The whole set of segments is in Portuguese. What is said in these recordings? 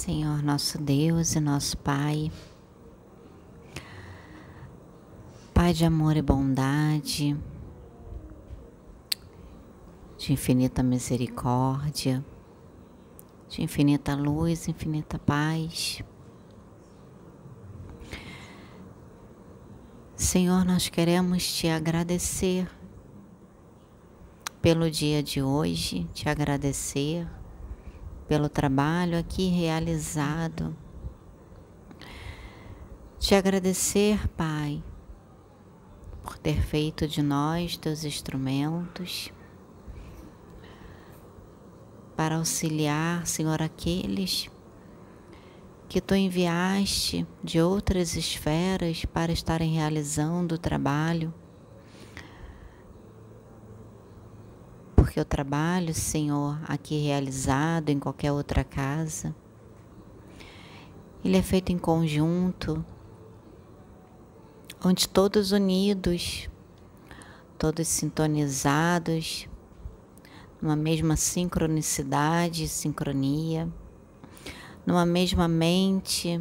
Senhor nosso Deus e nosso Pai, Pai de amor e bondade, de infinita misericórdia, de infinita luz, infinita paz. Senhor, nós queremos te agradecer pelo dia de hoje, te agradecer pelo trabalho aqui realizado. Te agradecer, Pai, por ter feito de nós teus instrumentos para auxiliar, Senhor, aqueles que tu enviaste de outras esferas para estarem realizando o trabalho porque o trabalho, Senhor, aqui realizado em qualquer outra casa, ele é feito em conjunto, onde todos unidos, todos sintonizados, numa mesma sincronicidade, sincronia, numa mesma mente,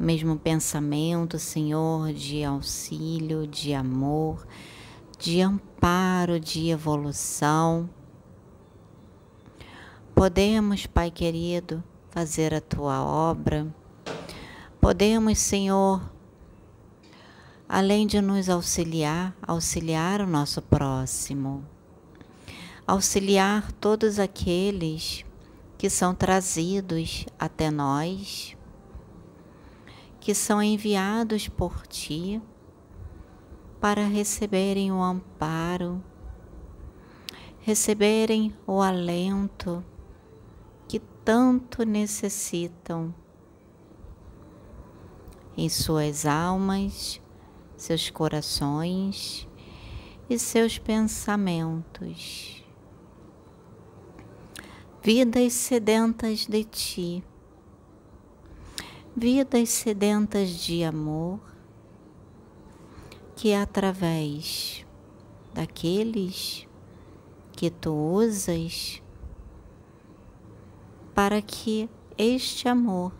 mesmo pensamento, Senhor, de auxílio, de amor, de amparo, de evolução. Podemos, Pai querido, fazer a tua obra. Podemos, Senhor, além de nos auxiliar, auxiliar o nosso próximo, auxiliar todos aqueles que são trazidos até nós, que são enviados por ti para receberem o amparo, receberem o alento que tanto necessitam em suas almas, seus corações e seus pensamentos. Vidas sedentas de ti, vidas sedentas de amor, que através daqueles que tu usas para que este amor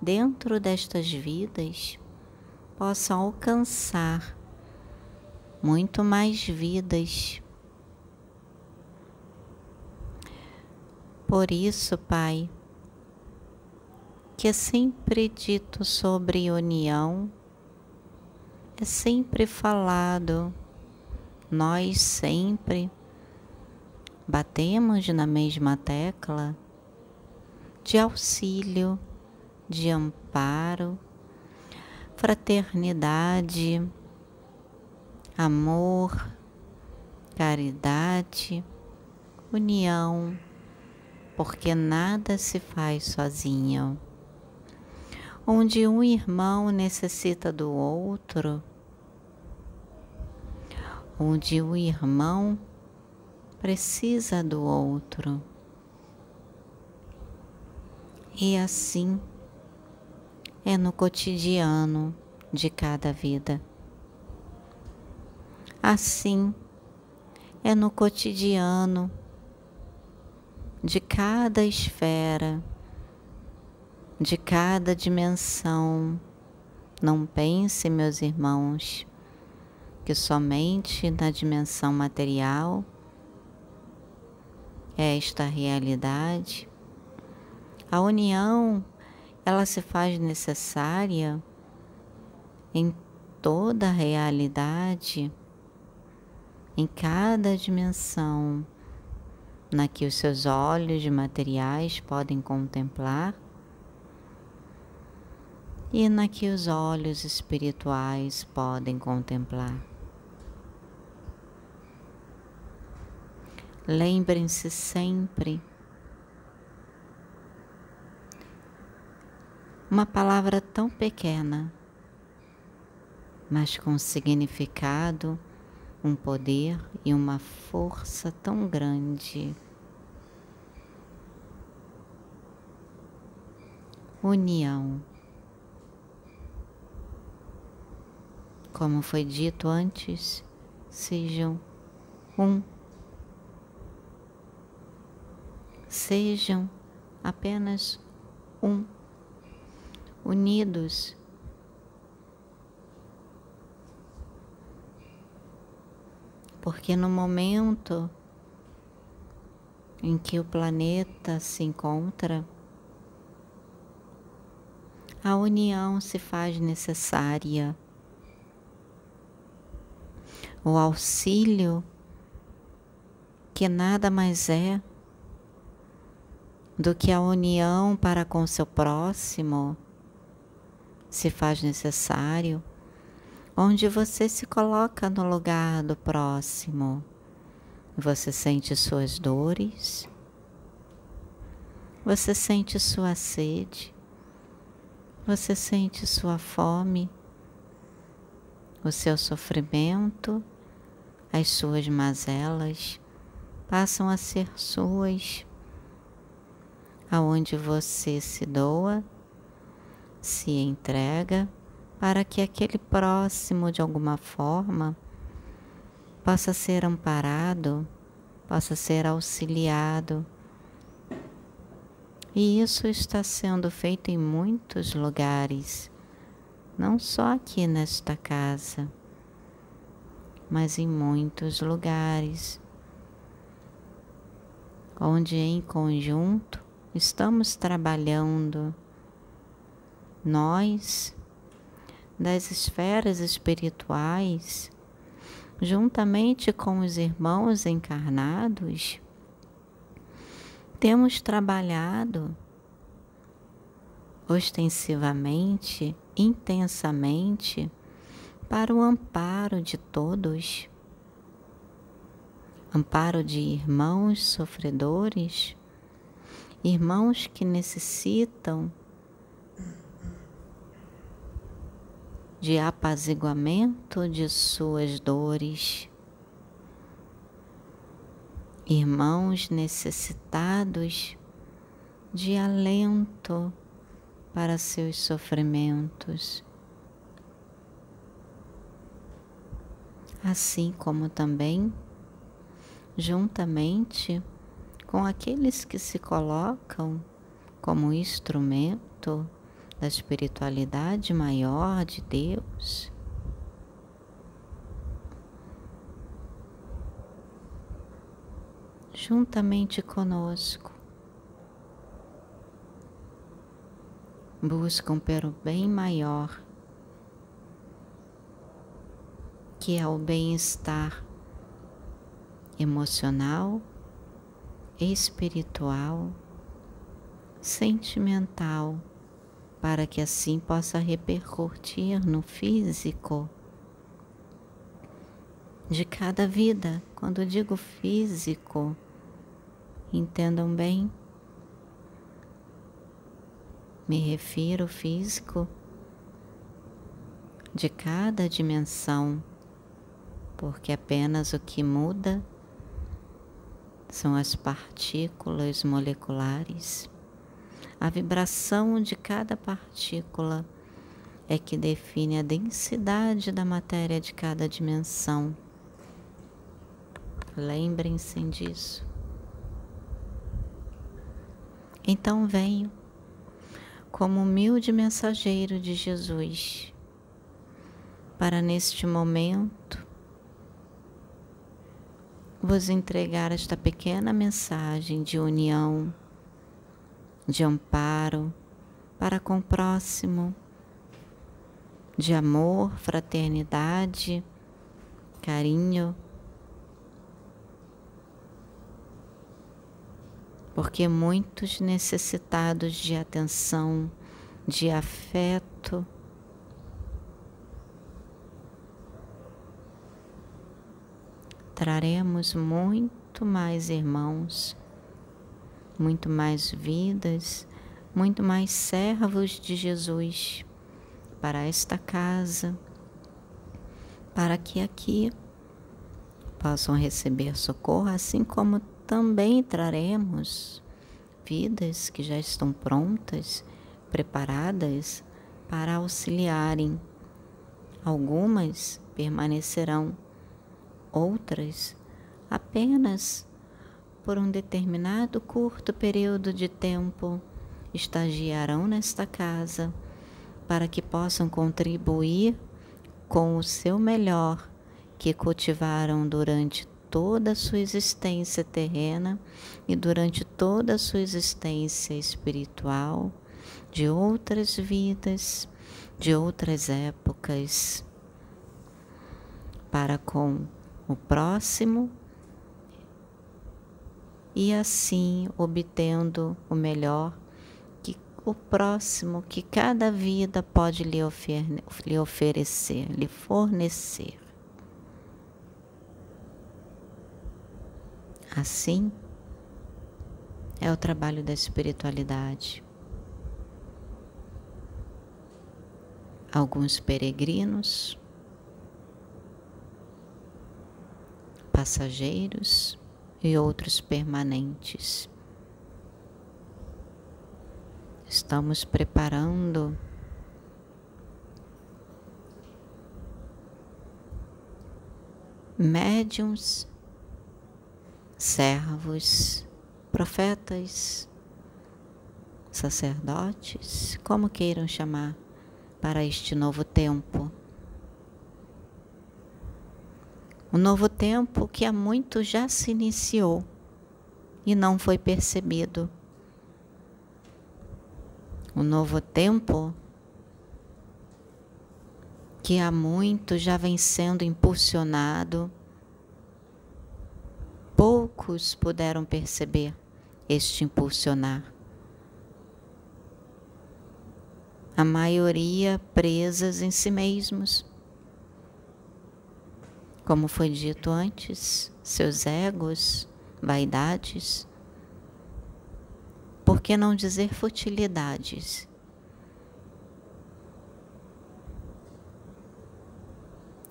dentro destas vidas possa alcançar muito mais vidas. Por isso, Pai, que é sempre dito sobre união é sempre falado, nós sempre batemos na mesma tecla de auxílio, de amparo, fraternidade, amor, caridade, união, porque nada se faz sozinho. Onde um irmão necessita do outro, onde o irmão precisa do outro. E assim é no cotidiano de cada vida. Assim é no cotidiano de cada esfera, de cada dimensão. Não pense, meus irmãos, que somente na dimensão material é esta realidade. A união, ela se faz necessária em toda a realidade, em cada dimensão na que os seus olhos materiais podem contemplar e na que os olhos espirituais podem contemplar. Lembrem-se sempre uma palavra tão pequena, mas com significado, um poder e uma força tão grande. União. Como foi dito antes, sejam um sejam apenas um, unidos. Porque no momento em que o planeta se encontra, a união se faz necessária. O auxílio, que nada mais é do que a união para com seu próximo, se faz necessário, onde você se coloca no lugar do próximo. Você sente suas dores, você sente sua sede, você sente sua fome, o seu sofrimento, as suas mazelas passam a ser suas, aonde você se doa, se entrega para que aquele próximo de alguma forma possa ser amparado, possa ser auxiliado. E isso está sendo feito em muitos lugares, não só aqui nesta casa, mas em muitos lugares, onde em conjunto estamos trabalhando, nós, das esferas espirituais, juntamente com os irmãos encarnados, temos trabalhado ostensivamente, intensamente, para o amparo de todos, amparo de irmãos sofredores, irmãos que necessitam de apaziguamento de suas dores irmãos necessitados de alento para seus sofrimentos, assim como também, juntamente com aqueles que se colocam como instrumento da espiritualidade maior de Deus juntamente conosco. Buscam pelo bem maior, que é o bem-estar emocional, espiritual, sentimental, para que assim possa repercutir no físico de cada vida. Quando digo físico, Entendam bem. Me refiro físico de cada dimensão, porque apenas o que muda são as partículas moleculares. A vibração de cada partícula é que define a densidade da matéria de cada dimensão. Lembrem-se disso. Então venho como humilde mensageiro de Jesus para neste momento vos entregar esta pequena mensagem de união, de amparo para com o próximo, de amor, fraternidade, carinho porque muitos necessitados de atenção, de afeto, traremos muito mais irmãos, muito mais vidas, muito mais servos de Jesus para esta casa, para que aqui possam receber socorro, assim como também traremos vidas que já estão prontas, preparadas para auxiliarem. Algumas permanecerão, outras apenas por um determinado curto período de tempo, estagiarão nesta casa para que possam contribuir com o seu melhor que cultivaram durante toda a sua existência terrena e durante toda a sua existência espiritual, de outras vidas, de outras épocas, para com o próximo e assim obtendo o melhor que o próximo que cada vida pode lhe, ofer lhe oferecer, lhe fornecer. Assim é o trabalho da espiritualidade. Alguns peregrinos, passageiros e outros permanentes. Estamos preparando médiums servos, profetas, sacerdotes, como queiram chamar, para este novo tempo. Um novo tempo que há muito já se iniciou e não foi percebido. Um novo tempo que há muito já vem sendo impulsionado poucos puderam perceber este impulsionar. A maioria presas em si mesmos. Como foi dito antes, seus egos, vaidades, por que não dizer futilidades?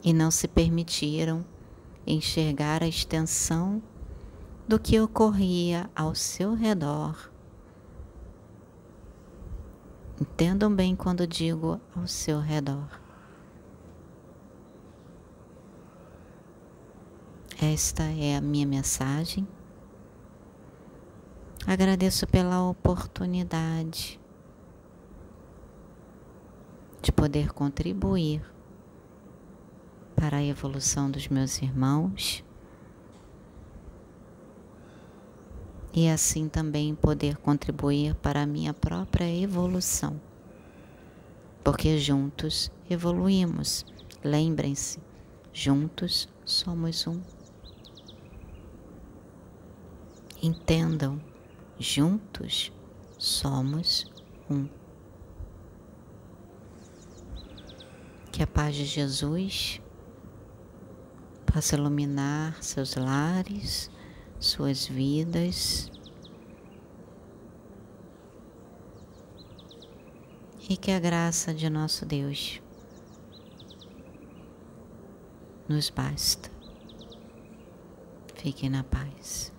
E não se permitiram enxergar a extensão do que ocorria ao seu redor. Entendam bem quando digo ao seu redor. Esta é a minha mensagem. Agradeço pela oportunidade de poder contribuir para a evolução dos meus irmãos e assim também poder contribuir para a minha própria evolução. Porque juntos evoluímos. Lembrem-se, juntos somos um. Entendam, juntos somos um. Que a paz de Jesus possa iluminar seus lares suas vidas e que a graça de nosso Deus nos basta. Fiquem na paz.